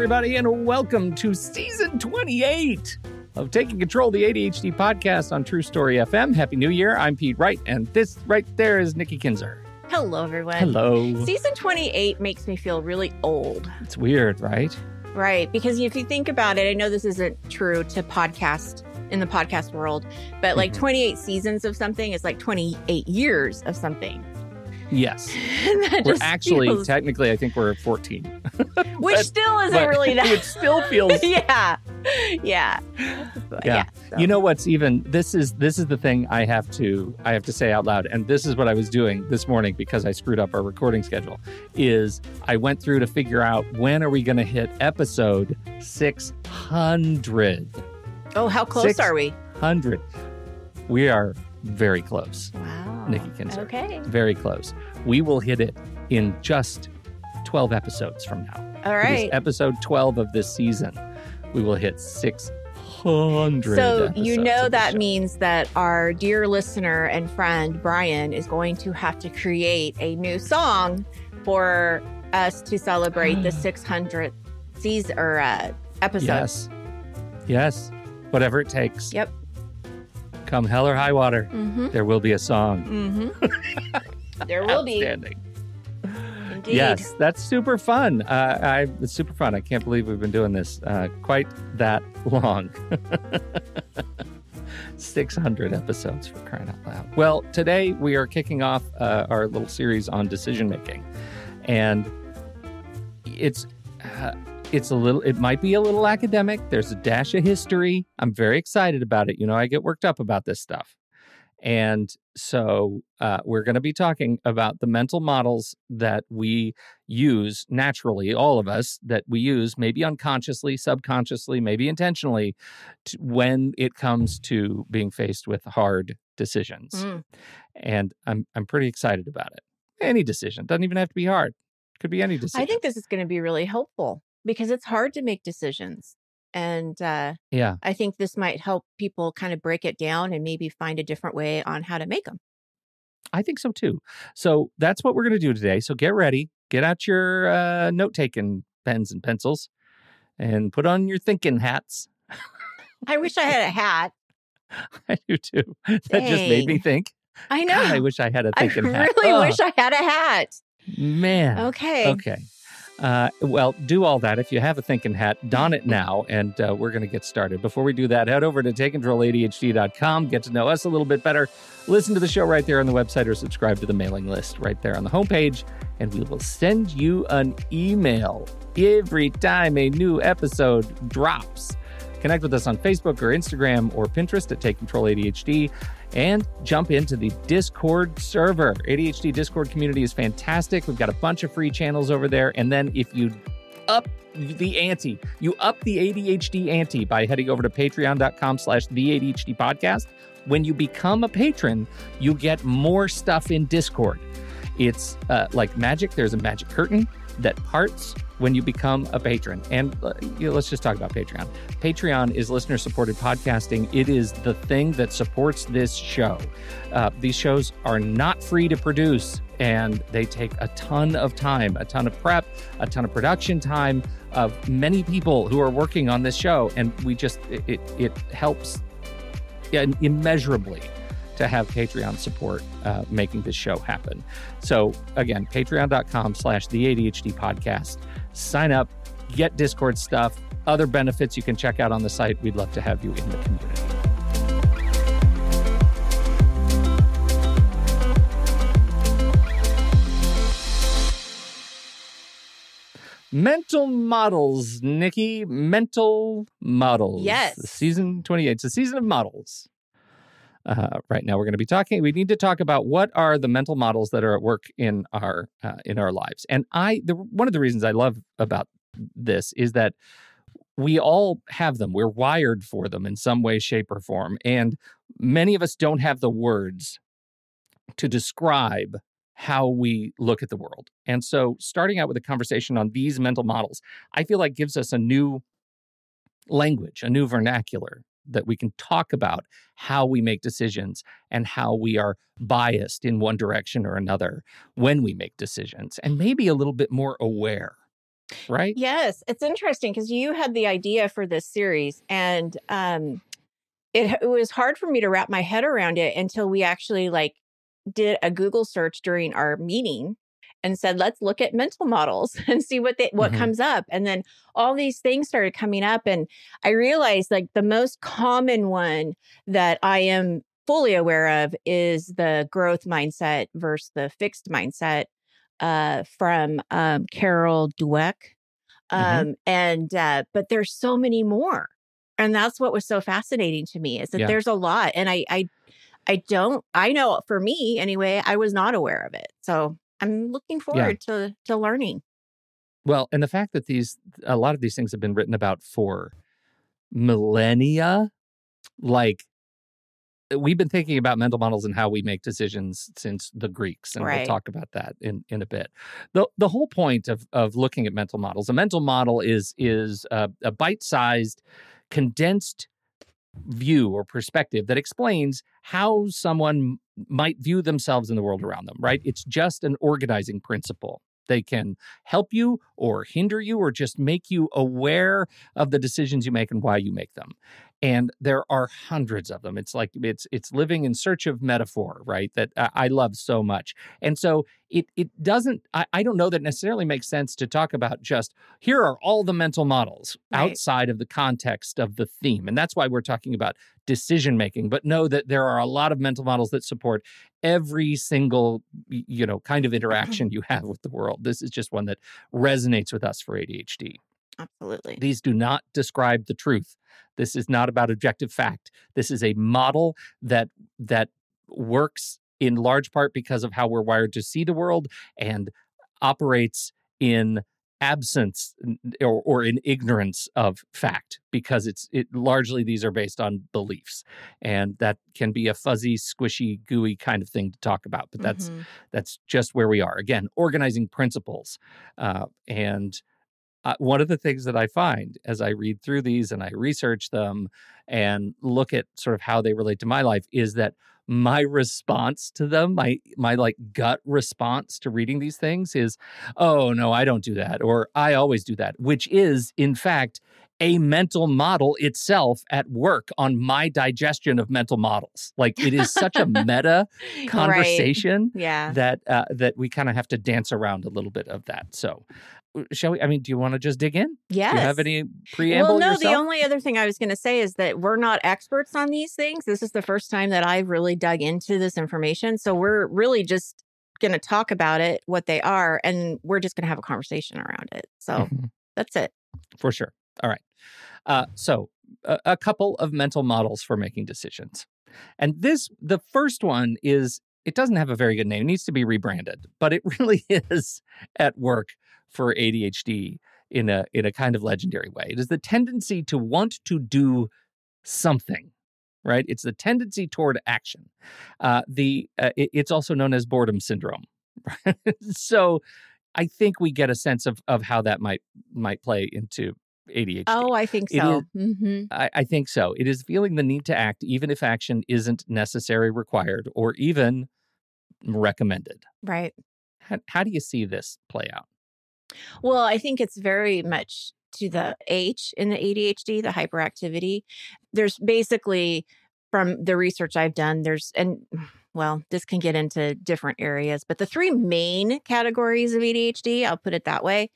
everybody, and welcome to season 28 of Taking Control, the ADHD podcast on TruStory FM. Happy New Year. I'm Pete Wright, and this right there is Nikki Kinzer. Hello, everyone. Hello. Season 28 makes me feel really old. It's weird, right? Right. Because if you think about it, I know this isn't true to podcast in the podcast world, but like Mhm. 28 seasons of something is like 28 years of something. Yes. We're actually, feels- technically, I think we're 14. which but- still isn't really that. It still feels. yeah. Yeah. But Yeah. so. You know what's even this is this is the thing I have to I have to say out loud and this is what I was doing this morning because I screwed up our recording schedule is I went through to figure out when are we going to hit episode 600 Oh, how close are we? 100 We are very close Wow. Nikki Kinzer. Okay. very close we will hit it in just 12 episodes from now All is episode 12 of this season we will hit 600 So you know that means that our dear listener and friend Brian is going to have to create a new song for us to celebrate the 600th season or uh, episode. Yes. Yes. Whatever it takes. Yep. Come hell or high water, Mm-hmm. there will be a song. Mm-hmm. there will be. Outstanding. Indeed. Yes, that's super fun. Uh, I it's super fun. I can't believe we've been doing this uh, quite that long. 600 episodes for crying out loud. Well, today we are kicking off uh, our little series on decision making, and it's uh, it's a little. It might be a little academic. There's a dash of history. I'm very excited about it. You know, I get worked up about this stuff, and so uh, we're going to be talking about the mental models that we use naturally, all of us that we use, maybe unconsciously, subconsciously, maybe intentionally, to, when it comes to being faced with hard decisions. Mm. And I'm I'm pretty excited about it. Any decision doesn't even have to be hard. Could be any decision. I think this is going to be really helpful because it's hard to make decisions. And uh, yeah, I think this might help people kind of break it down and maybe find a different way on how to make them. I think so too. So that's what we're going to do today. So get ready, get out your uh, note taking pens and pencils, and put on your thinking hats. I wish I had a hat. I do too. That just made me think. I know. God, I wish I had a I thinking hat. I really wish I had a hat. man. Okay. Okay. Uh, well, do all that. If you have a thinking hat, don it now, and uh, we're going to get started. Before we do that, head over to takecontroladhd.com, get to know us a little bit better, listen to the show right there on the website, or subscribe to the mailing list right there on the homepage, and we will send you an email every time a new episode drops. Connect with us on Facebook or Instagram or Pinterest at Take Control ADHD and jump into the Discord server. ADHD Discord community is fantastic. We've got a bunch of free channels over there. And then if you up the ante, you up the ADHD ante by heading over to patreon.com slash the ADHD podcast. When you become a patron, you get more stuff in Discord. It's uh, like magic. There's a magic curtain that parts when you become a patron. And uh, you know, let's just talk about Patreon. Patreon is listener supported podcasting. It is the thing that supports this show. Uh, these shows are not free to produce, and they take a ton of time, a ton of prep, a ton of production time of many people who are working on this show. And we just, it, it, it helps immeasurably to have Patreon support uh, making this show happen. So again, patreon.com slash the ADHD podcast. Sign up, get Discord stuff, other benefits you can check out on the site. We'd love to have you in the community. Mental models, Nikki. Mental models. Yes. Season 28. It's a season of models. Uh, right now, we're going to be talking. We need to talk about what are the mental models that are at work in our uh, in our lives. And I, the, one of the reasons I love about this is that we all have them. We're wired for them in some way, shape, or form. And many of us don't have the words to describe how we look at the world. And so, starting out with a conversation on these mental models, I feel like gives us a new language, a new vernacular that we can talk about how we make decisions and how we are biased in one direction or another when we make decisions, and maybe a little bit more aware right? Yes, it's interesting because you had the idea for this series, and um, it, it was hard for me to wrap my head around it until we actually like did a Google search during our meeting and said, let's look at mental models and see what they, what Mhm. comes up. And then all these things started coming up. And I realized like the most common one that I am fully aware of is the growth mindset versus the fixed mindset uh, from um, Carol Dweck. Um, Mhm. And, uh, but there's so many more. And that's what was so fascinating to me is that Yeah. there's a lot. And I, I, I don't, I know for me anyway, I was not aware of it. So I'm looking forward to, to learning. Well, and the fact that these a lot of these things have been written about for millennia, like eh, we've been thinking about mental models and how we make decisions since the Greeks, and we'll talk about that in in a bit. the The whole point of of looking at mental models, a mental model is is a, a bite sized, condensed view or perspective that explains how someone might view themselves in the world around them. Right? It's just an organizing principle. They can help you or hinder you or just make you aware of the decisions you make and why you make them. And there are hundreds of them. It's like it's it's living in search of metaphor, right? That I love so much. And so it it doesn't I, I don't know that necessarily makes sense to talk about just here are all the mental models Right. outside of the context of the theme. And that's why we're talking about decision making. But know that there are a lot of mental models that support every single you know kind of interaction you have with the world. This is just one that resonates with us for ADHD. Absolutely. These do not describe the truth. This is not about objective fact. This is a model that that works in large part because of how we're wired to see the world and operates in absence or, or in ignorance of fact because it's it largely these are based on beliefs and that can be a fuzzy squishy gooey kind of thing to talk about but that's Mhm. that's just where we are again organizing principles uh, and uh, one of the things that i find as i read through these and i research them and look at sort of how they relate to my life is that my response to them my my like gut response to reading these things is oh no i don't do that or i always do that which is in fact a mental model itself at work on my digestion of mental models like it is such a meta Right. conversation Yeah. that uh, that we kind of have to dance around a little bit of that. So, shall we? I mean, do you want to just dig in? Yes. Do you have any preamble well, no, yourself? the only other thing I was going to say is that we're not experts on these things. This is the first time that I've really dug into this information. So we're really just going to talk about it, what they are, and we're just going to have a conversation around it. So Mhm, that's it. for sure. All right. Uh, so, a, a couple of mental models for making decisions, and this the first one is it doesn't have a very good name. It needs to be rebranded, but it really is at work for ADHD in a in a kind of legendary way. It is the tendency to want to do something right? It's the tendency toward action. Uh, the uh, it- it's also known as boredom syndrome so i think we get a sense of of how that might might play into adhd Oh, I think so. hmm I, I think so. It is feeling the need to act even if action isn't necessary required or even recommended. Right. how, how do you see this play out Well, I think it's very much to the H in the ADHD, the hyperactivity. There's basically, from the research I've done, there's, and well, this can get into different areas, but the three main categories of ADHD, I'll put it that way,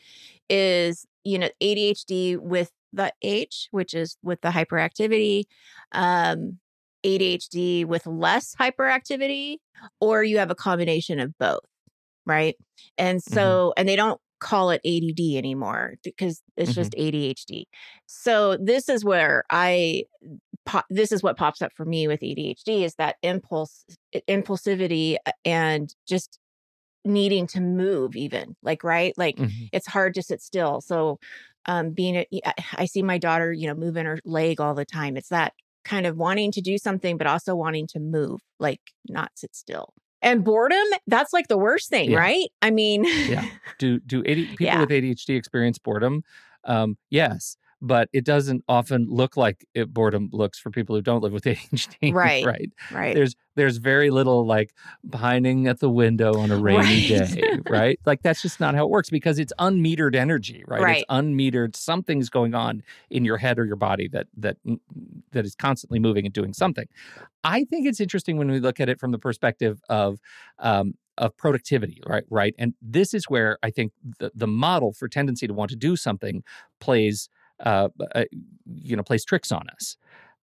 is, you know, ADHD with the H, which is with the hyperactivity, um, ADHD with less hyperactivity, or you have a combination of both, right? And so, and they don't call it ADD anymore because it's Mhm. just ADHD. So this is where I po- this is what pops up for me with ADHD is that impulse impulsivity and just needing to move even like right like Mhm. it's hard to sit still so um being a, I- i see my daughter you know moving her leg all the time it's that kind of wanting to do something but also wanting to move like not sit still and boredom that's like the worst thing Yeah. right i mean Yeah. do do AD, people Yeah. with ADHD experience boredom? Um, yes, but it doesn't often look like it, boredom looks for people who don't live with ADHD. Right. right. Right. There's there's very little like pining at the window on a rainy Right. day, right? Like that's just not how it works because it's unmetered energy, right? Right. It's unmetered. Something's going on in your head or your body that that that is constantly moving and doing something. I think it's interesting when we look at it from the perspective of um, of productivity, right? Right, and this is where I think the the model for tendency to want to do something plays, uh, uh, you know, plays tricks on us.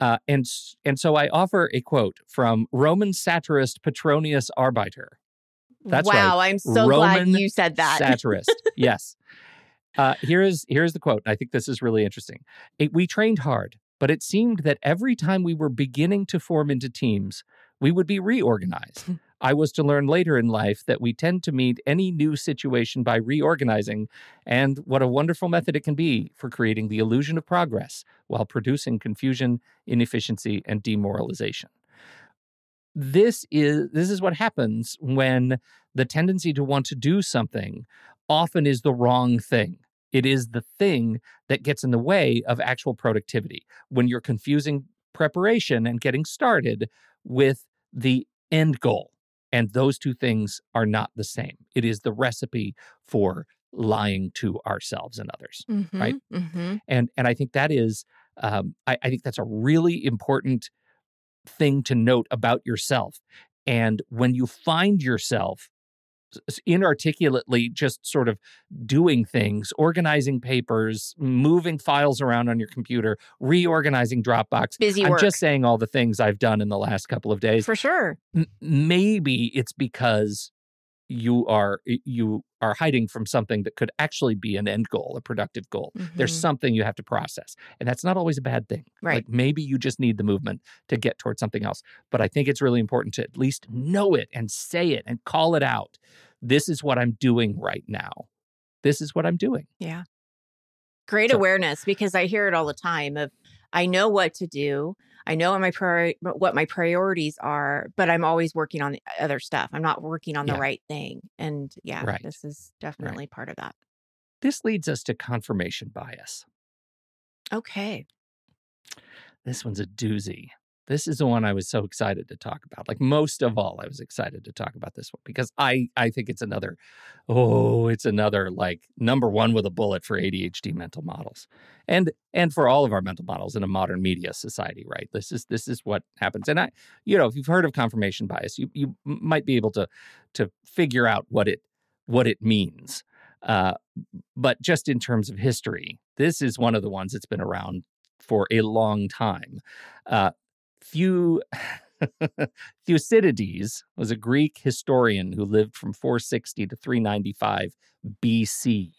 Uh, and and so I offer a quote from Roman satirist Petronius Arbiter. That's wow, I'm so glad you said that. Satirist, yes. Uh, here is here's the quote. I think this is really interesting. It, we trained hard, but it seemed that every time we were beginning to form into teams, we would be reorganized. I was to learn later in life that we tend to meet any new situation by reorganizing, and what a wonderful method it can be for creating the illusion of progress while producing confusion, inefficiency, and demoralization. This is this is what happens when the tendency to want to do something often is the wrong thing. It is the thing that gets in the way of actual productivity when you're confusing preparation and getting started with the end goal. And those two things are not the same. It is the recipe for lying to ourselves and others. right? hmm And and I think that is um, I, I think that's a really important thing to note about yourself. And when you find yourself inarticulately just sort of doing things, organizing papers, moving files around on your computer, reorganizing Dropbox. Busy I'm just saying all the things I've done in the last couple of days. For sure. M- maybe it's because you are you are hiding from something that could actually be an end goal, a productive goal. There's Mhm. something you have to process, and that's not always a bad thing. Right. Like maybe you just need the movement to get towards something else. But I think it's really important to at least know it and say it and call it out. This is what I'm doing right now. This is what I'm doing. Yeah. Great So- awareness because I hear it all the time of I know what to do. I know what my priori- what my priorities are, but I'm always working on other stuff. I'm not working on the Yeah. right thing. And yeah, Right. this is definitely part of that. This leads us to confirmation bias. Okay. This one's a doozy. This is the one I was so excited to talk about. Like most of all, I was excited to talk about this one because I I think it's another oh, it's another like number 1 with a bullet for ADHD mental models. And and for all of our mental models in a modern media society, right? This is this is what happens. And I you know, if you've heard of confirmation bias, you you might be able to to figure out what it what it means. Uh, but just in terms of history, this is one of the ones that's been around for a long time. Uh, Thu- Thucydides was a Greek historian who lived from 460 to 395 BC.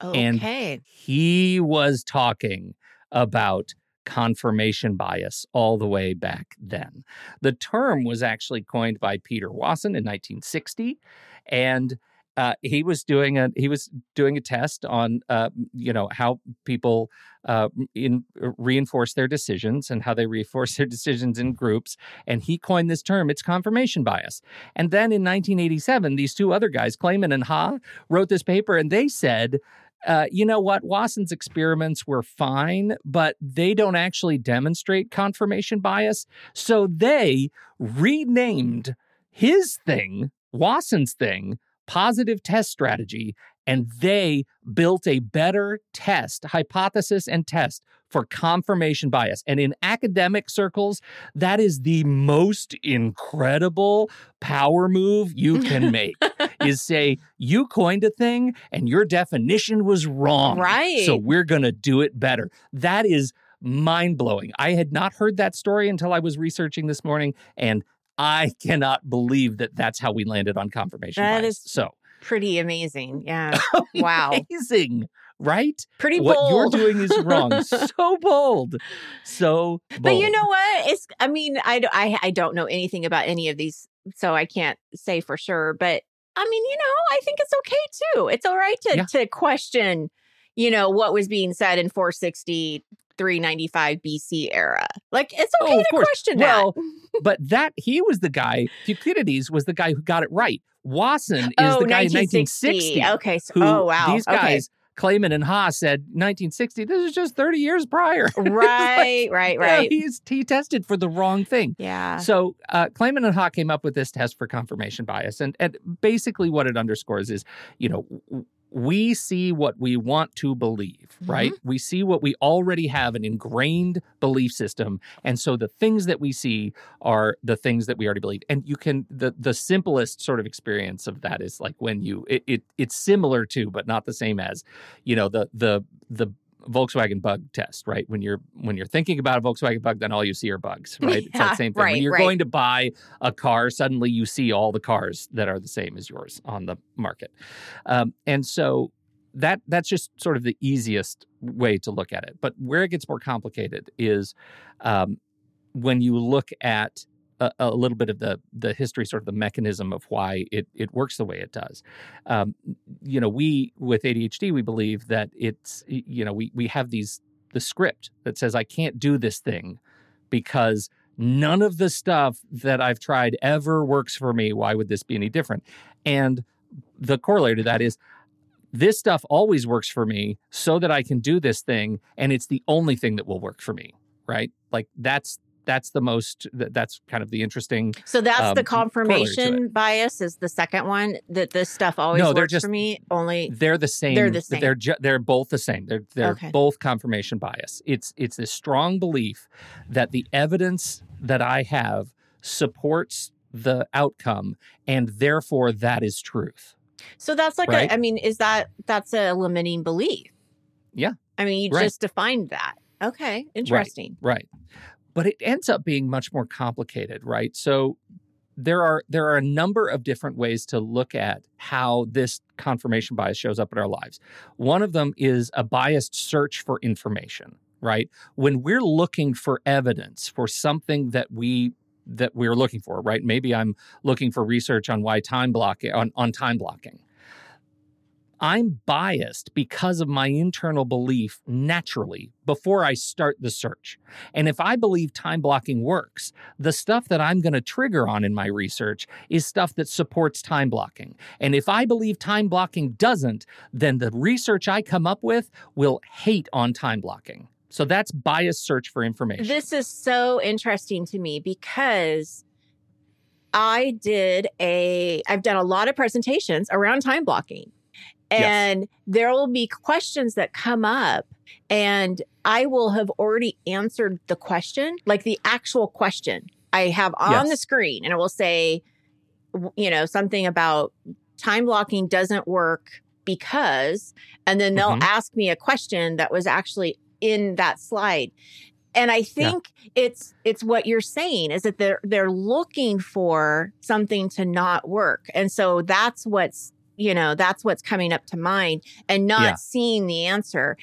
And- Okay. He was talking about confirmation bias all the way back then. The term was actually coined by Peter Wason in 1960, and uh, he was doing a he was doing a test on uh, you know how people uh, in reinforce their decisions and how they reinforce their decisions in groups, and he coined this term. It's confirmation bias. And then in 1987, these two other guys, Klayman and Ha, wrote this paper, and they said uh, you know what? Wason's experiments were fine, but they don't actually demonstrate confirmation bias. So they renamed his thing, Wason's thing, positive test strategy, and they built a better test, hypothesis, and test for confirmation bias. And in academic circles, that is the most incredible power move you can make is say you coined a thing and your definition was wrong. Right. So we're going to do it better. That is mind blowing. I had not heard that story until I was researching this morning and I cannot believe that that's how we landed on confirmation That bias. is so Pretty amazing. Yeah. Wow. amazing, right? Pretty what bold. you're doing is wrong. so bold. So bold. But you know what? It's I mean, I, I I don't know anything about any of these, so I can't say for sure. But I mean, you know, I think it's okay too. It's all right to Yeah. to question, you know, what was being said in 460 395 BC era. Like it's okay Oh, of to course. question Well, that. but that he was the guy, Thucydides was the guy who got it right. Wason is oh, the guy in 1960. 1960 Okay. So, oh wow. these okay. guys Klayman and Haas said 1960. This is just 30 years prior. Right, like, right, right. Yeah, he's, he tested for the wrong thing. Yeah. So uh, Klayman and Haas came up with this test for confirmation bias, and and basically what it underscores is, you know, we see what we want to believe, right? Mm-hmm. We see what we already have an ingrained belief system. And so the things that we see are the things that we already believe. And you can the the simplest sort of experience of that is like when you it, it it's similar to, but not the same as, you know, the the the Volkswagen bug test, right? When you're when you're thinking about a Volkswagen bug, then all you see are bugs, right? Yeah, it's that same thing. Right, when you're right. going to buy a car, suddenly you see all the cars that are the same as yours on the market, um, and so that that's just sort of the easiest way to look at it. But where it gets more complicated is um, when you look at a, a, little bit of the the history, sort of the mechanism of why it it works the way it does. Um, you know, we with ADHD, we believe that it's you know we we have these the script that says I can't do this thing because none of the stuff that I've tried ever works for me. Why would this be any different? And the corollary to that is this stuff always works for me so that I can do this thing and it's the only thing that will work for me, right? Like that's that's the most that's kind of the interesting so that's um, the confirmation bias is the second one that this stuff always no, they're works just, for me only they're the same they're the same they're ju- they're both the same they're they're Okay. both confirmation bias it's it's this strong belief that the evidence that i have supports the outcome and therefore that is truth so that's like Right? a, i mean is that that's a limiting belief Yeah. i mean you Right. just defined that okay interesting Right. But it ends up being much more complicated, right? So there are there are a number of different ways to look at how this confirmation bias shows up in our lives. One of them is a biased search for information, right? When we're looking for evidence for something that we that we're looking for, right? Maybe I'm looking for research on why time blocking on, on time blocking. I'm biased because of my internal belief naturally before I start the search. And if I believe time blocking works, the stuff that I'm going to trigger on in my research is stuff that supports time blocking. And if I believe time blocking doesn't, then the research I come up with will hate on time blocking. So that's biased search for information. This is so interesting to me because I did a I've done a lot of presentations around time blocking. Yes. And there will be questions that come up and I will have already answered the question, like the actual question I have on Yes. the screen and it will say you know something about time blocking doesn't work because and then they'll Mhm. ask me a question that was actually in that slide and i think it's it's what you're saying is that they're they're looking for something to not work and so that's what's you know that's what's coming up to mind and not Yeah. seeing the answer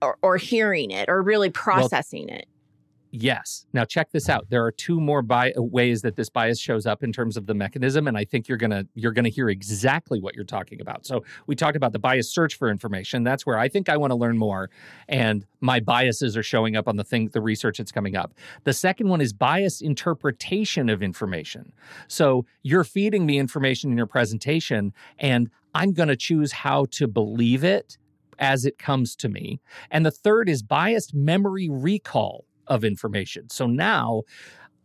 or, or hearing it or really processing it Yes. Now check this out. There are two more bi- uh, ways that this bias shows up in terms of the mechanism, and I think you're gonna you're gonna hear exactly what you're talking about. So we talked about the bias search for information. That's where I think I want to learn more, and my biases are showing up on the thing, the research that's coming up. The second one is bias interpretation of information. So you're feeding me information in your presentation, and I'm to choose how to believe it as it comes to me. And the third is biased memory recall of information. So now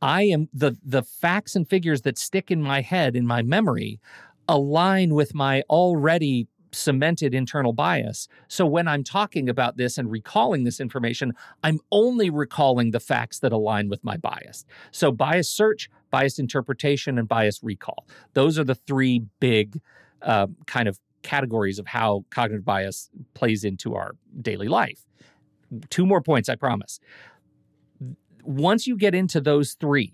I am the the facts and figures that stick in my head in my memory align with my already cemented internal bias. So when I'm talking about this and recalling this information, I'm only recalling the facts that align with my bias. So bias search, biased interpretation, and bias recall. Those are the three big uh, kind of categories of how cognitive bias plays into our daily life. Two more points, I promise once you get into those three,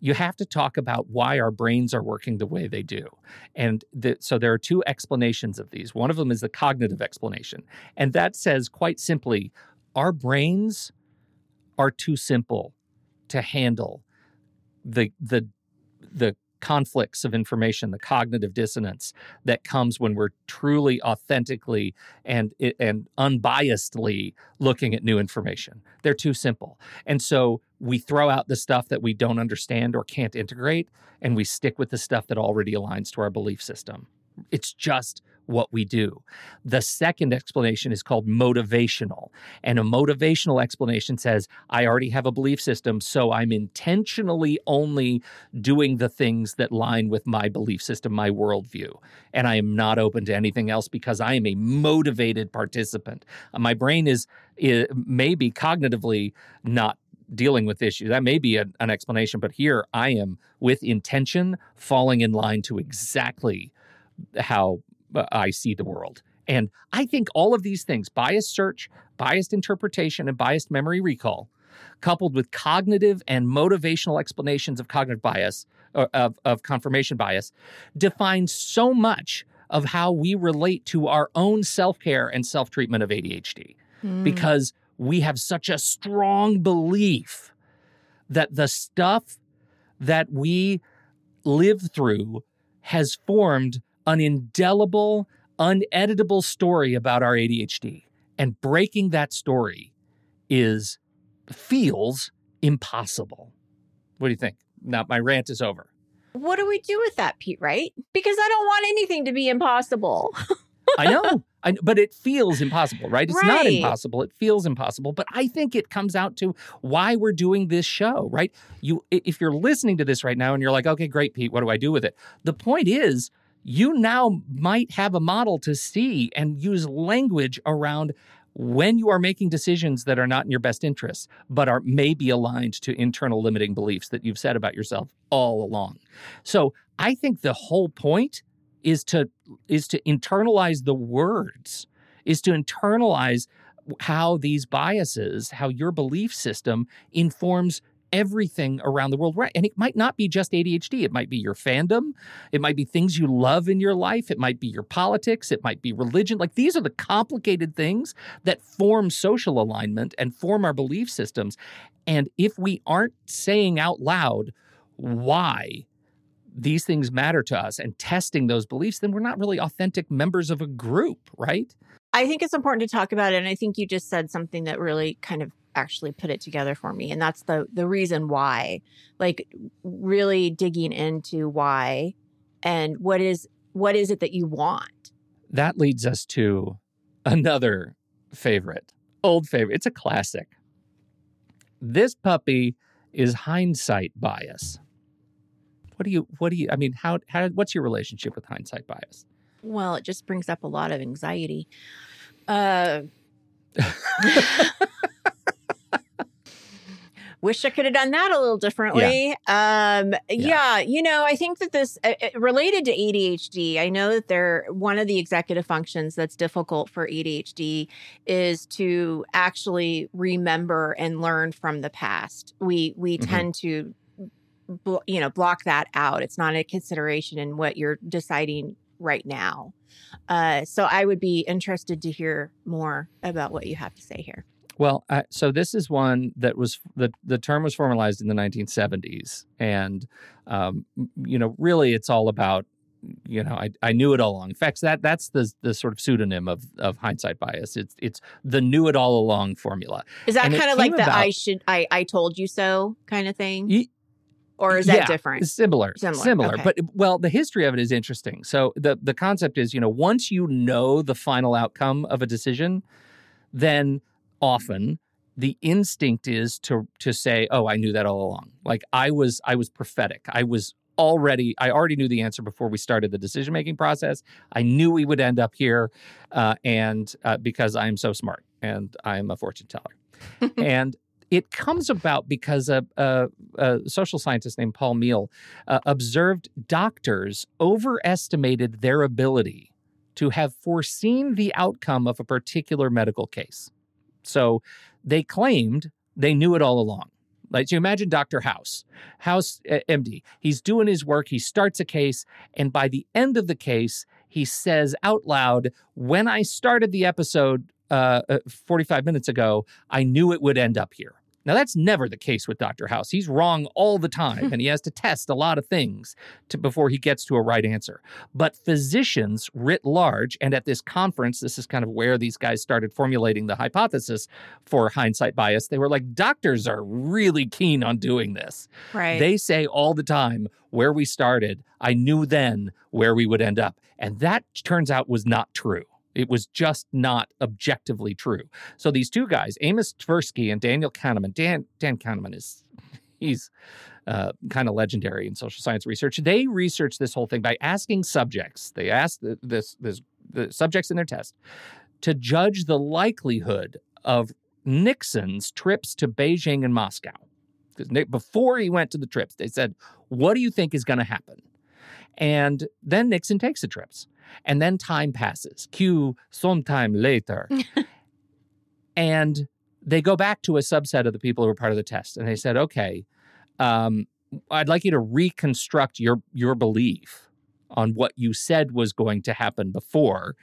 you have to talk about why our brains are working the way they do. And the, so there are two explanations of these. One of them is the cognitive explanation. And that says quite simply our brains are too simple to handle the, the, the conflicts of information, the cognitive dissonance that comes when we're truly, authentically, and and unbiasedly looking at new information. They're too simple, and so we throw out the stuff that we don't understand or can't integrate, and we stick with the stuff that already aligns to our belief system. It's just what we do. The second explanation is called motivational. And a motivational explanation says, I already have a belief system, so I'm intentionally only doing the things that line with my belief system, my worldview. And I am not open to anything else because I am a motivated participant. My brain is, is maybe cognitively not dealing with issues. That may be an explanation, but here I am with intention falling in line to exactly how uh, I see the world. And I think all of these things biased search, biased interpretation, and biased memory recall, coupled with cognitive and motivational explanations of cognitive bias, of, of confirmation bias, define so much of how we relate to our own self care and self treatment of ADHD. Mm. Because we have such a strong belief that the stuff that we live through has formed an indelible, uneditable story about our ADHD. And breaking that story is feels impossible. What do you think? Now my rant is over. What do we do with that, Pete, right? Because I don't want anything to be impossible. I know. I, but it feels impossible, right? It's right. not impossible. It feels impossible. But I think it comes out to why we're doing this show, right? You, if you're listening to this right now and you're like, okay, great, Pete, what do I do with it? The point is, you now might have a model to see and use language around when you are making decisions that are not in your best interests, but are maybe aligned to internal limiting beliefs that you've said about yourself all along. So I think the whole point is to is to internalize the words, is to internalize how these biases, how your belief system informs everything around the world. Right. And it might not be just ADHD. It might be your fandom. It might be things you love in your life. It might be your politics. It might be religion. Like these are the complicated things that form social alignment and form our belief systems. And if we aren't saying out loud why these things matter to us and testing those beliefs, then we're not really authentic members of a group, right? I think it's important to talk about it. And I think you just said something that really kind of actually put it together for me. And that's the the reason why. Like really digging into why and what is what is it that you want? That leads us to another favorite. Old favorite. It's a classic. This puppy is hindsight bias. What do you what do you I mean how how what's your relationship with hindsight bias? Well, it just brings up a lot of anxiety. Uh wish I could have done that a little differently. Yeah. Um, yeah. yeah. you know, I think that this uh, uh related to ADHD. I know that they're one of the executive functions that's difficult for ADHD is to actually remember and learn from the past. We we mm-hmm. tend to you know block that out it's not a consideration in what you're deciding right now uh, so i would be interested to hear more about what you have to say here well uh, so this is one that was the, the term was formalized in the 1970s and um, you know really it's all about you know, I, I knew it all along. In fact, that that's the the sort of pseudonym of of hindsight bias. It's it's the knew it all along formula. Is that kind of like the about, I should I I told you so kind of thing? or is that yeah, different? Similar, similar, similar. Okay. But well, the history of it is interesting. So the the concept is, you know, once you know the final outcome of a decision, then often the instinct is to to say, "Oh, I knew that all along." Like I was I was prophetic. I was already I already knew the answer before we started the decision making process. I knew we would end up here, uh, and uh, because I am so smart and I am a fortune teller, and it comes about because a, a, a social scientist named Paul Meehl uh, observed doctors overestimated their ability to have foreseen the outcome of a particular medical case. So they claimed they knew it all along. Like, so you imagine Dr. House, House uh, MD. He's doing his work. He starts a case, and by the end of the case, he says out loud, "When I started the episode uh, uh 45 minutes ago, I knew it would end up here." Now, that's never the case with Dr. House. He's wrong all the time, and he has to test a lot of things to, before he gets to a right answer. But physicians writ large, and at this conference, this is kind of where these guys started formulating the hypothesis for hindsight bias. They were like, doctors are really keen on doing this. Right. They say all the time, where we started, I knew then where we would end up. And that turns out was not true. It was just not objectively true. So these two guys, Amos Tversky and Daniel Kahneman, Dan Dan Kahneman is he's uh, kind of legendary in social science research. They researched this whole thing by asking subjects. They asked this this the subjects in their test to judge the likelihood of Nixon's trips to Beijing and Moscow. Because before he went to the trips, they said, "What do you think is going to happen?" And then Nixon takes the trips. And then time passes. Cue sometime later. and they go back to a subset of the people who were part of the test. And they said, okay, um, I'd like you to reconstruct your your belief on what you said was going to happen before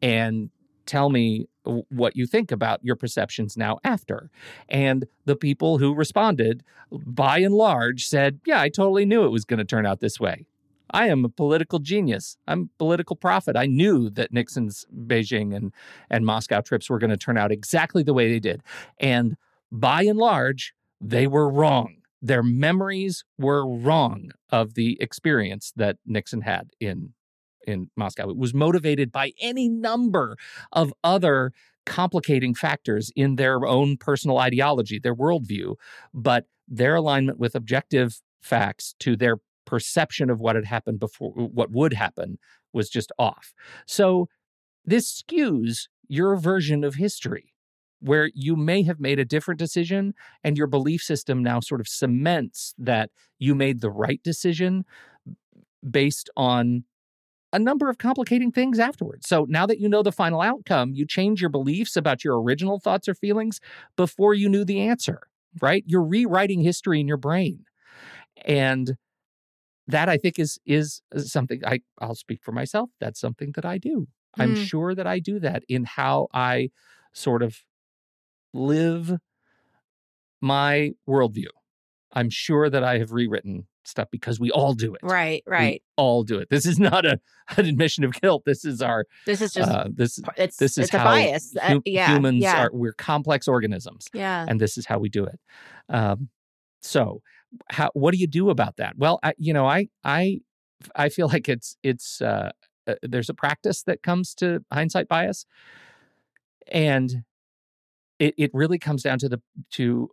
and tell me what you think about your perceptions now after. And the people who responded, by and large, said, Yeah, I totally knew it was going to turn out this way. I am a political genius. I'm a political prophet. I knew that Nixon's Beijing and, and Moscow trips were going to turn out exactly the way they did. And by and large, they were wrong. Their memories were wrong of the experience that Nixon had in, in Moscow. It was motivated by any number of other complicating factors in their own personal ideology, their worldview, but their alignment with objective facts to their perception of what had happened before, what would happen, was just off. So this skews your version of history, where you may have made a different decision and your belief system now sort of cements that you made the right decision based on a number of complicating things afterwards. So now that you know the final outcome, you change your beliefs about your original thoughts or feelings before you knew the answer, right? You're rewriting history in your brain. And that I think is is something I I'll speak for myself. That's something that I do. Mm. I'm sure that I do that in how I sort of live my worldview. I'm sure that I have rewritten stuff because we all do it. Right, right. We all do it. This is not a an admission of guilt. This is our. This is just. Uh, this. It's this is it's how a bias. Uh, yeah, humans yeah. are. We're complex organisms. Yeah. And this is how we do it. Um, so how what do you do about that well I, you know i i i feel like it's it's uh, uh, there's a practice that comes to hindsight bias and it it really comes down to the to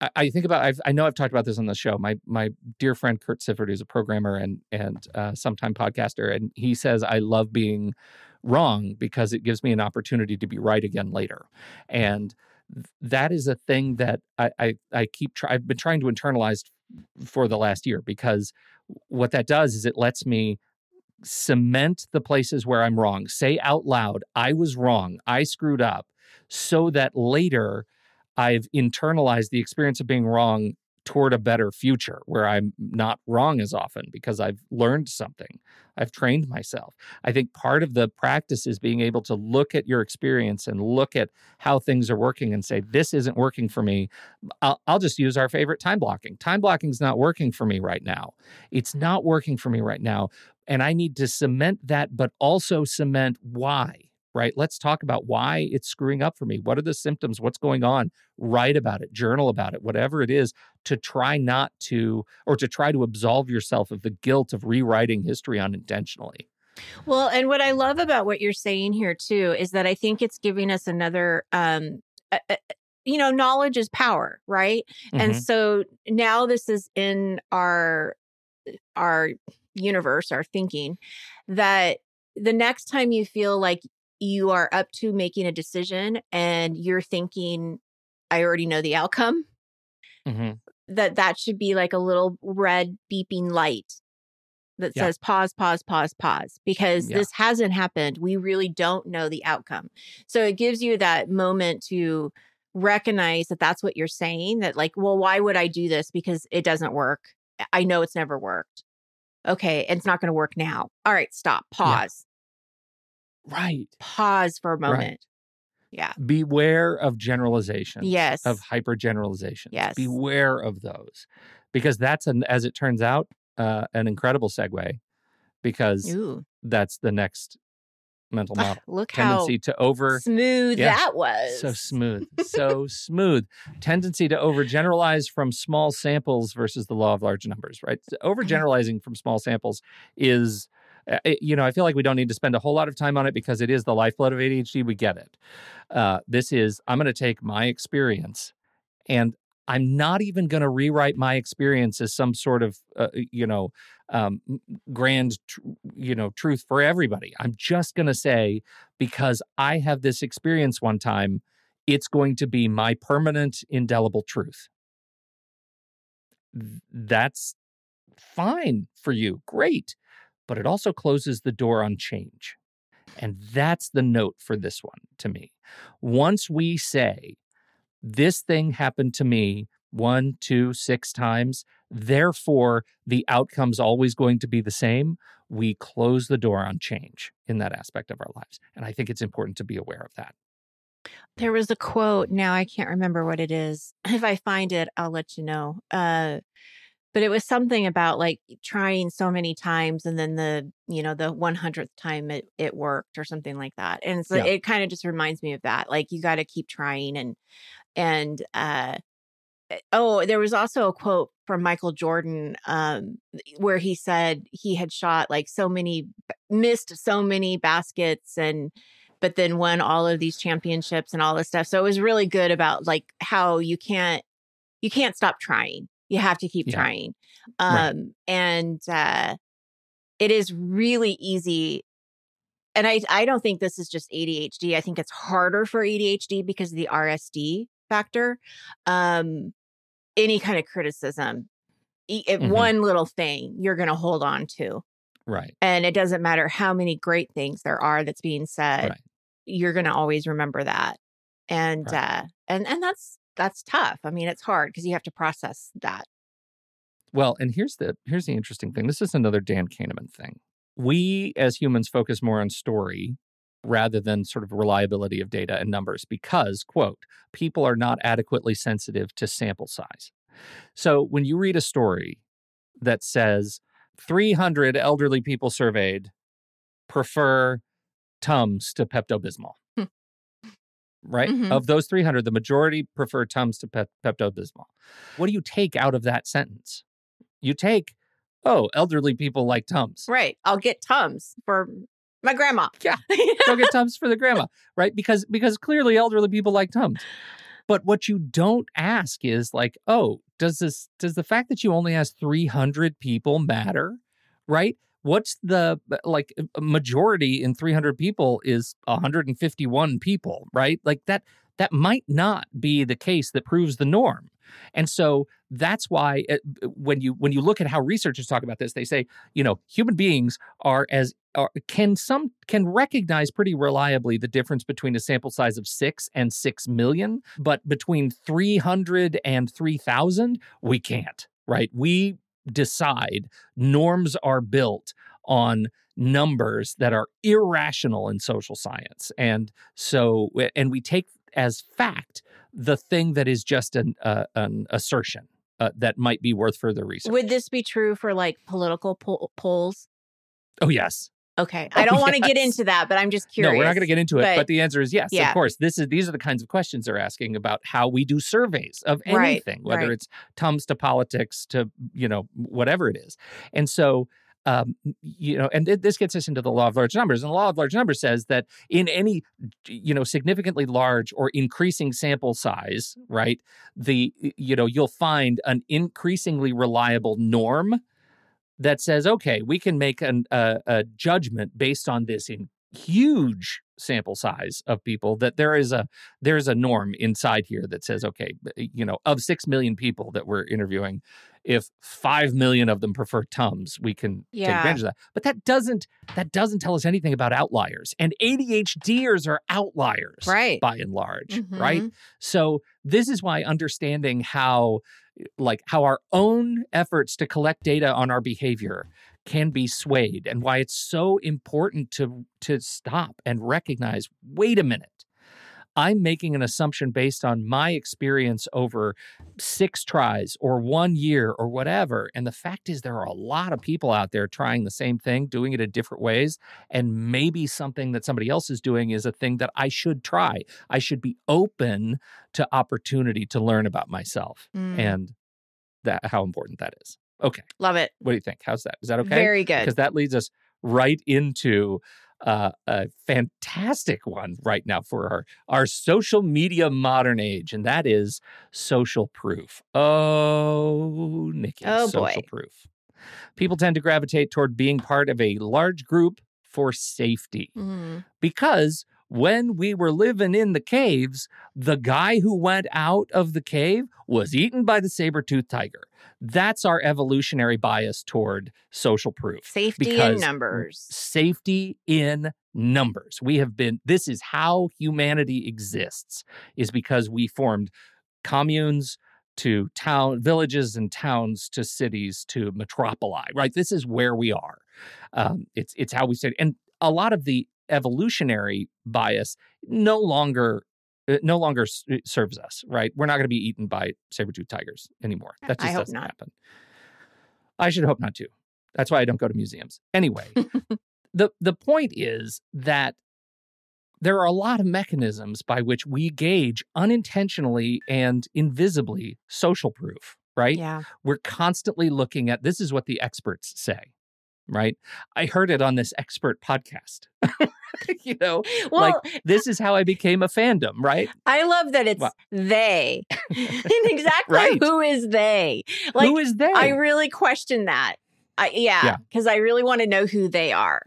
I, I think about I've, I know I've talked about this on the show. My my dear friend Kurt Sifford, who's a programmer and and uh, sometime podcaster, and he says I love being wrong because it gives me an opportunity to be right again later. And that is a thing that I I, I keep try, I've been trying to internalize for the last year because what that does is it lets me cement the places where I'm wrong. Say out loud, I was wrong. I screwed up so that later I've internalized the experience of being wrong toward a better future where I'm not wrong as often because I've learned something. I've trained myself. I think part of the practice is being able to look at your experience and look at how things are working and say, this isn't working for me. I'll, I'll just use our favorite time blocking. Time blocking is not working for me right now. It's not working for me right now. And I need to cement that, but also cement why right? Let's talk about why it's screwing up for me. What are the symptoms? What's going on? Write about it, journal about it, whatever it is, to try not to, or to try to absolve yourself of the guilt of rewriting history unintentionally. Well, and what I love about what you're saying here too is that I think it's giving us another um uh, you know, knowledge is power, right? Mm-hmm. And so now this is in our our universe, our thinking that the next time you feel like you are up to making a decision and you're thinking i already know the outcome mm-hmm. that that should be like a little red beeping light that yeah. says pause pause pause pause because yeah. this hasn't happened. We really don't know the outcome. So it gives you that moment to recognize that that's what you're saying that like well why would i do this? Because it doesn't work. I know it's never worked. Okay it's not going to work now. All right stop. Pause Right. Pause for a moment. Right. Yeah. Beware of generalizations. Yes. Of hyper generalizations. Yes. Beware of those. Because that's an as it turns out, uh, an incredible segue because Ooh. that's the next mental model. look how Tendency to over smooth Yeah. that was. so smooth, so smooth. Tendency to overgeneralize from small samples versus the law of large numbers, right? Overgeneralizing from small samples is, uh, you know, I feel like we don't need to spend a whole lot of time on it because it is the lifeblood of ADHD. We get it. Uh, this is, I'm going to take my experience and I'm not even going to rewrite my experience as some sort of, uh, you know, um, grand, tr- you know, truth for everybody. I'm just going to say, because I have this experience one time, it's going to be my permanent, indelible truth. That's fine for you. Great. But it also closes the door on change. And that's the note for this one to me. Once we say, this thing happened to me one, two, six times, therefore the outcome's always going to be the same, we close the door on change in that aspect of our lives. And I think it's important to be aware of that. There was a quote. Now I can't remember what it is. If I find it, I'll let you know. Uh, but it was something about like trying so many times and then the you know the 100th time it, it worked or something like that and so Yeah. it kind of just reminds me of that like you got to keep trying and and uh oh there was also a quote from michael jordan um where he said he had shot like so many missed so many baskets and but then won all of these championships and all this stuff so it was really good about like how you can't you can't stop trying you have to keep Yeah. trying um Right. and uh it is really easy and I, I don't think this is just ADHD. I think it's harder for ADHD because of the RSD factor. Um, any kind of criticism, Mhm. one little thing you're going to hold on to, Right. and it doesn't matter how many great things there are that's being said, Right. you're going to always remember that. And Right. uh, and and that's that's tough. I mean, it's hard because you have to process that. Well, and here's the here's the interesting thing. This is another Dan Kahneman thing. We as humans focus more on story rather than sort of reliability of data and numbers because, quote, people are not adequately sensitive to sample size. So when you read a story that says 300 elderly people surveyed prefer Tums to Pepto Bismol. Right? Mhm. Of those 300, the majority prefer Tums to Pep- Pepto Bismol. What do you take out of that sentence? You take, oh, elderly people like Tums. Right. I'll get Tums for my grandma. Yeah. Go get Tums for the grandma, right? Because because clearly elderly people like Tums. But what you don't ask is like, oh, does this does the fact that you only ask 300 people matter? Right? What's the like majority in 300 people is 151 people, right? Like that that might not be the case that proves the norm. And so that's why uh, when you when you look at how researchers talk about this, they say, you know, human beings are as are, can some can recognize pretty reliably the difference between a sample size of 6 and 6 million, but between 300 and 3000, we can't, right? We decide norms are built on numbers that are irrational in social science. And so and we take as fact the thing that is just an uh, an assertion uh, that might be worth further research. Would this be true for like political poll- polls? oh yes. Okay. I don't want to get into that, but I'm just curious. No, we're not going to get into it. But, but- the answer is yes. Yeah. Of course, this is these are the kinds of questions they're asking about how we do surveys of Right, anything, whether right. it's tums to politics to you know whatever it is. And so. Um, you know, and th- this gets us into the law of large numbers. And the law of large numbers says that in any, you know, significantly large or increasing sample size, right, the, you know, you'll find an increasingly reliable norm that says, okay, we can make an, a, a judgment based on this in huge sample size of people that there is a there's a norm inside here that says okay you know of 6 million people that we're interviewing if 5 million of them prefer tums we can take advantage of that but that doesn't that doesn't tell us anything about outliers and ADHDers are outliers Right. by and large right Mhm. so this is why understanding how like how our own efforts to collect data on our behavior can be swayed and why it's so important to to stop and recognize wait a minute I'm making an assumption based on my experience over six tries or one year or whatever. And the fact is, there are a lot of people out there trying the same thing, doing it in different ways. And maybe something that somebody else is doing is a thing that I should try. I should be open to opportunity to learn about myself Mm, and that how important that is. Okay. love it. What do you think? How's that? Is that okay? Very good. Because that leads us right into uh, a fantastic one right now for our, our social media modern age, and that is social proof. Oh, Nikki, Oh, social boy. proof. People tend to gravitate toward being part of a large group for safety Mhm. because when we were living in the caves, the guy who went out of the cave was eaten by the saber-toothed tiger. That's our evolutionary bias toward social proof. Safety in numbers. Safety in numbers. We have been this is how humanity exists is because we formed communes to town villages and towns to cities to metropoli right this is where we are um, it's it's how we say and a lot of the evolutionary bias no longer uh, no longer serves us right? We're not going to be eaten by saber-tooth tigers anymore. That I just hope doesn't not. happen. I should hope not too. That's why i don't go to museums. Anyway the the point is that there are a lot of mechanisms by which we gauge unintentionally and invisibly social proof right? Yeah. we're constantly looking at this is what the experts say right? I heard it on this expert podcast you know Well, like this is how i became a fandom right I love that it's Well- they. and exactly Right. who is they? Like who is they I really question that. I, Yeah. yeah, because I really want to know who they are.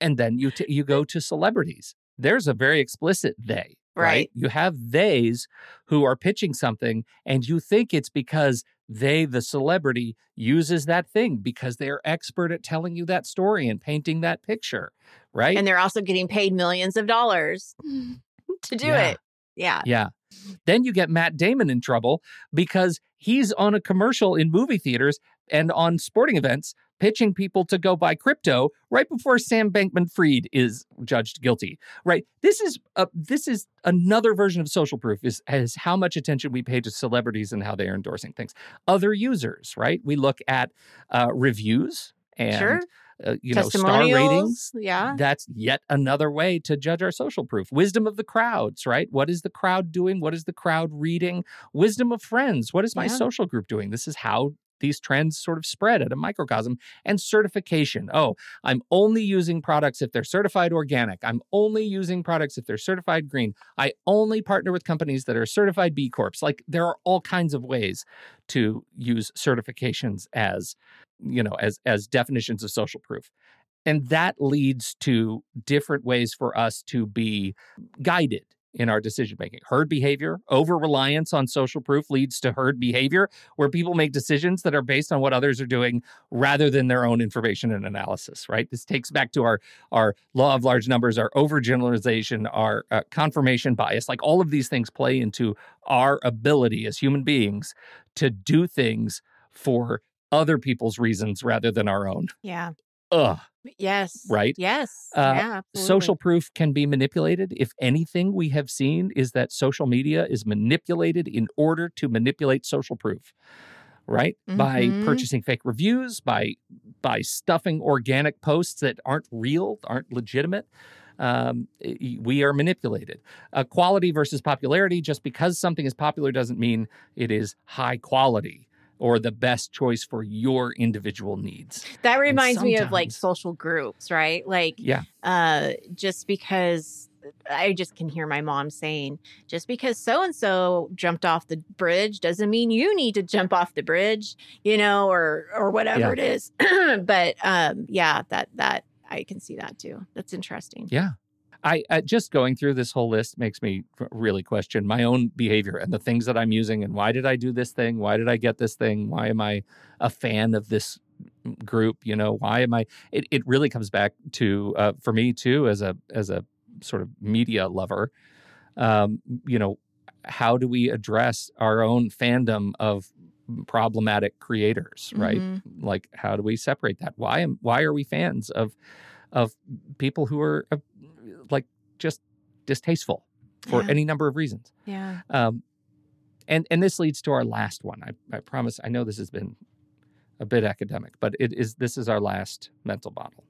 and then you t- you go to celebrities there's a very explicit they right. Right. you have theys who are pitching something and you think it's because they the celebrity uses that thing because they're expert at telling you that story and painting that picture right And they're also getting paid millions of dollars mm-hmm. to do Yeah. it. Yeah. Yeah. Then you get Matt Damon in trouble because he's on a commercial in movie theaters and on sporting events pitching people to go buy crypto right before Sam Bankman-Fried is judged guilty. Right? This is a, this is another version of social proof is as how much attention we pay to celebrities and how they are endorsing things. Other users, right? We look at uh, reviews and Sure. uh, you know star ratings Yeah. that's yet another way to judge our social proof. Wisdom of the crowds, right? What is the crowd doing? What is the crowd reading? Wisdom of friends. What is my Yeah. social group doing? This is how these trends sort of spread at a microcosm and certification. Oh, I'm only using products if they're certified organic. I'm only using products if they're certified green. I only partner with companies that are certified B Corps. Like there are all kinds of ways to use certifications as, you know, as as definitions of social proof. And that leads to different ways for us to be guided in our decision making. Herd behavior, over reliance on social proof leads to herd behavior, where people make decisions that are based on what others are doing rather than their own information and analysis, right? This takes back to our, our law of large numbers, our overgeneralization, our uh, confirmation bias. Like all of these things play into our ability as human beings to do things for other people's reasons rather than our own. Yeah. Ugh, Yes. right? Yes. Uh, yeah. Absolutely. Social proof can be manipulated. If anything we have seen is that social media is manipulated in order to manipulate social proof, right? By Mhm. purchasing fake reviews, by by stuffing organic posts that aren't real, aren't legitimate. Um, we are manipulated. Uh, quality versus popularity. Just because something is popular doesn't mean it is high quality or the best choice for your individual needs. That reminds me of like social groups, right? Like Yeah. uh just because I just can hear my mom saying, just because so and so jumped off the bridge doesn't mean you need to jump off the bridge, you know, or or whatever Yeah. it is. but um yeah, that that I can see that too. That's interesting. Yeah. I, I just going through this whole list makes me really question my own behavior and the things that I'm using and why did I do this thing? Why did I get this thing? Why am I a fan of this group? You know, why am I? It, it really comes back to uh, for me too as a as a sort of media lover. Um, you know, how do we address our own fandom of problematic creators? Right? Mhm. like how do we separate that why am why are we fans of of people who are uh, just distasteful for Yeah. any number of reasons. Yeah. Um, and and this leads to our last one. I, I promise. I know this has been a bit academic, but it is this is our last mental model.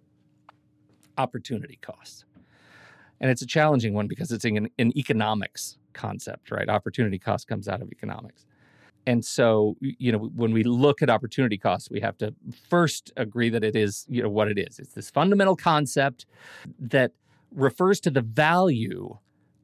Opportunity costs, and it's a challenging one because it's an, an economics concept, right? Opportunity cost comes out of economics, and so you know when we look at opportunity costs, we have to first agree that it is you know what it is. It's this fundamental concept that refers to the value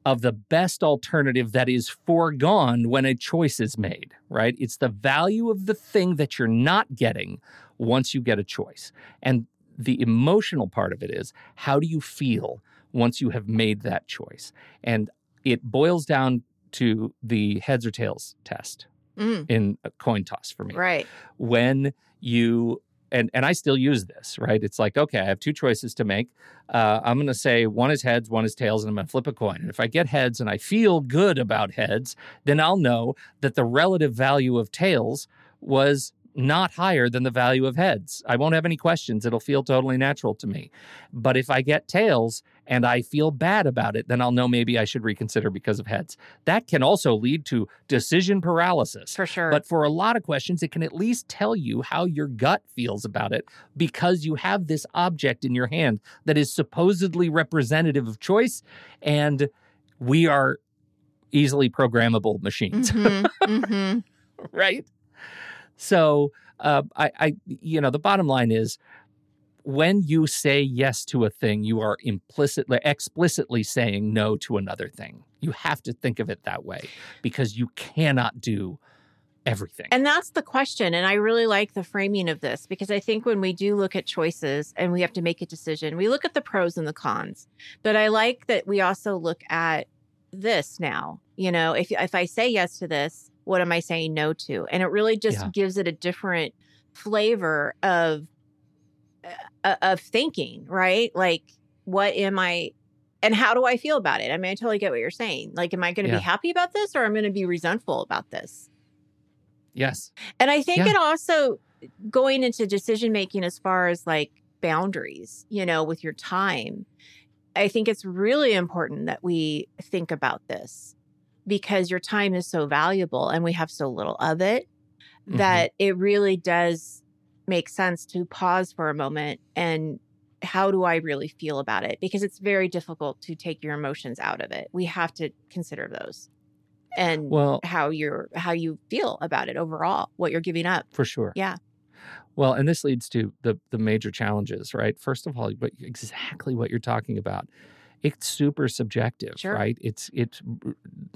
of the best alternative that is foregone when a choice is made, right? It's the value of the thing that you're not getting once you get a choice. And the emotional part of it is how do you feel once you have made that choice? And it boils down to the heads or tails test Mm, in a coin toss for me right. when you and and I still use this, right? It's like, okay, I have two choices to make. Uh, I'm going to say one is heads, one is tails, and I'm going to flip a coin. And if I get heads and I feel good about heads, then I'll know that the relative value of tails was not higher than the value of heads. I won't have any questions. It'll feel totally natural to me. But if I get tails and I feel bad about it, then I'll know maybe I should reconsider because of heads. That can also lead to decision paralysis. For sure. But for a lot of questions, it can at least tell you how your gut feels about it because you have this object in your hand that is supposedly representative of choice. And we are easily programmable machines, Mhm, mhm. right? So, uh, I, I, you know, the bottom line is when you say yes to a thing, you are implicitly, explicitly saying no to another thing. You have to think of it that way because you cannot do everything. And that's the question. And I really like the framing of this because I think when we do look at choices and we have to make a decision, we look at the pros and the cons. But I like that we also look at this now. You know, if if I say yes to this, what am I saying no to? And it really just Yeah. gives it a different flavor of of thinking, right? Like what am I and how do I feel about it? I mean, I totally get what you're saying. Like am I going to Yeah. be happy about this or am I going to be resentful about this? yes. And I think Yeah. it also going into decision making as far as like boundaries, you know, with your time. I think it's really important that we think about this because your time is so valuable and we have so little of it Mhm. that it really does make sense to pause for a moment and how do I really feel about it? Because it's very difficult to take your emotions out of it. We have to consider those and Well, how you're how you feel about it overall, what you're giving up. for sure. Yeah. Well, and this leads to the the major challenges, right? First of all, but exactly what you're talking about. It's super subjective, Sure. right? It's it's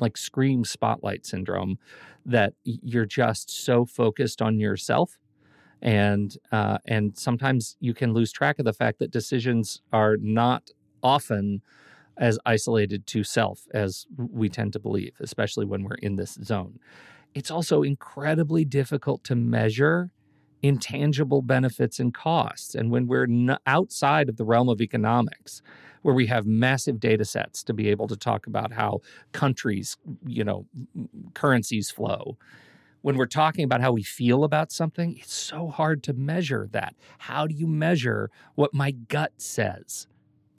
like scream spotlight syndrome that you're just so focused on yourself and uh, and sometimes you can lose track of the fact that decisions are not often as isolated to self as we tend to believe, especially when we're in this zone. It's also incredibly difficult to measure intangible benefits and costs. And when we're outside of the realm of economics, where we have massive data sets to be able to talk about how countries, you know, currencies flow, when we're talking about how we feel about something, it's so hard to measure that. How do you measure what my gut says?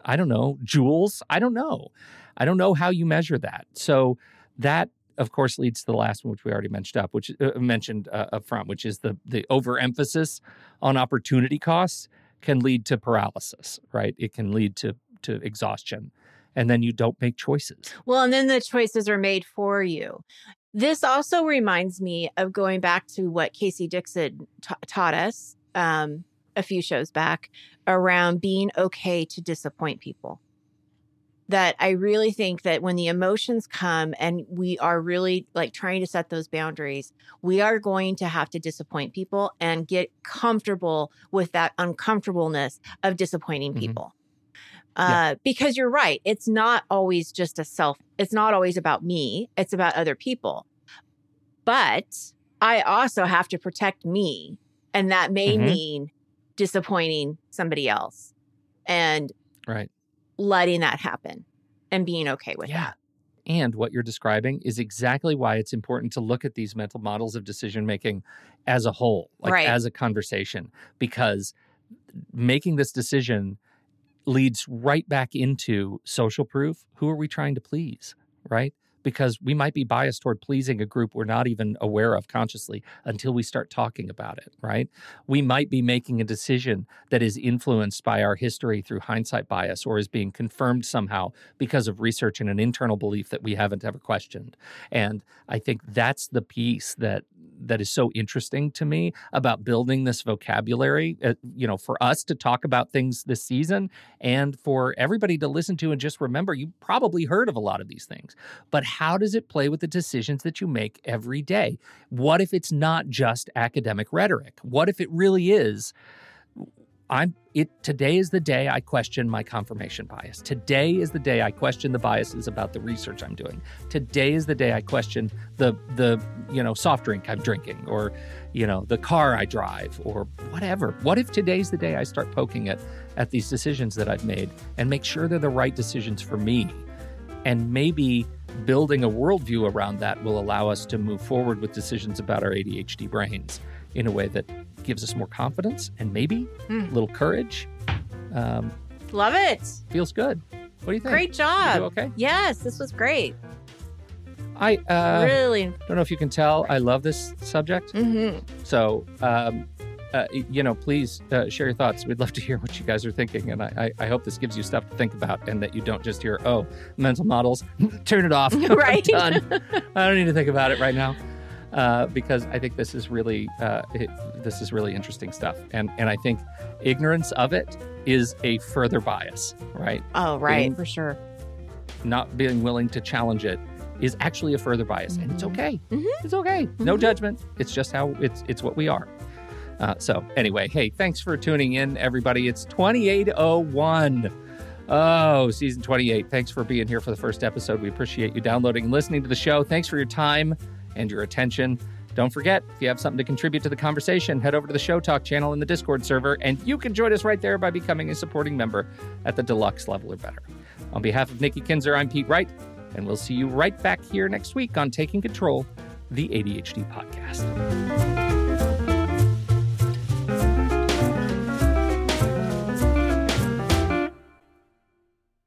I don't know. Joules? I don't know. I don't know how you measure that. So that of course leads to the last one which we already mentioned up which uh, mentioned uh, up front which is the the overemphasis on opportunity costs can lead to paralysis right it can lead to to exhaustion and then you don't make choices Well, and then the choices are made for you. This also reminds me of going back to what Casey Dixon ta- taught us um, a few shows back around being okay to disappoint people. That I really think that when the emotions come and we are really like trying to set those boundaries, we are going to have to disappoint people and get comfortable with that uncomfortableness of disappointing Mhm. people. Yeah. Uh, because you're right. It's not always just a self, it's not always about me, it's about other people. But I also have to protect me. And that may Mhm. mean disappointing somebody else and right letting that happen and being okay with it. yeah that. and what you're describing is exactly why it's important to look at these mental models of decision making as a whole like Right. as a conversation because making this decision leads right back into social proof who are we trying to please right? Because we might be biased toward pleasing a group we're not even aware of consciously until we start talking about it, right? We might be making a decision that is influenced by our history through hindsight bias or is being confirmed somehow because of research and an internal belief that we haven't ever questioned. And I think that's the piece that that is so interesting to me about building this vocabulary uh, you know for us to talk about things this season and for everybody to listen to and just remember you probably heard of a lot of these things but how does it play with the decisions that you make every day what if it's not just academic rhetoric what if it really is I'm it today is the day I question my confirmation bias. Today is the day I question the biases about the research I'm doing. Today is the day I question the the you know soft drink I'm drinking or you know the car I drive or whatever. What if today's the day I start poking at at these decisions that I've made and make sure they're the right decisions for me? And maybe building a worldview around that will allow us to move forward with decisions about our ADHD brains in a way that gives us more confidence and maybe mm. a little courage. Um, Love it. Feels good. What do you think? Great job. okay. Yes, this was great. I uh, really don't know if you can tell. I love this subject. Mm-hmm. So, um, uh, you know, please uh, share your thoughts. We'd love to hear what you guys are thinking, and I, I, I, hope this gives you stuff to think about, and that you don't just hear, "Oh, mental models, turn it off." right. done. I don't need to think about it right now uh, because I think this is really uh, it, this is really interesting stuff, and and I think ignorance of it is a further bias, right? Oh, right, being, for sure. Not being willing to challenge it is actually a further bias, mm-hmm. and it's mm-hmm. okay. Mm-hmm. It's okay. Mm-hmm. No judgment. It's just how it's it's what we are. Uh, so anyway, hey, thanks for tuning in, everybody. It's twenty eight oh one. Oh, season 28. Thanks for being here for the first episode. We appreciate you downloading and listening to the show. Thanks for your time and your attention. Don't forget, if you have something to contribute to the conversation, head over to the Show Talk channel in the Discord server, and you can join us right there by becoming a supporting member at the deluxe level or better. On behalf of Nikki Kinzer, I'm Pete Wright, and we'll see you right back here next week on Taking Control, the ADHD podcast.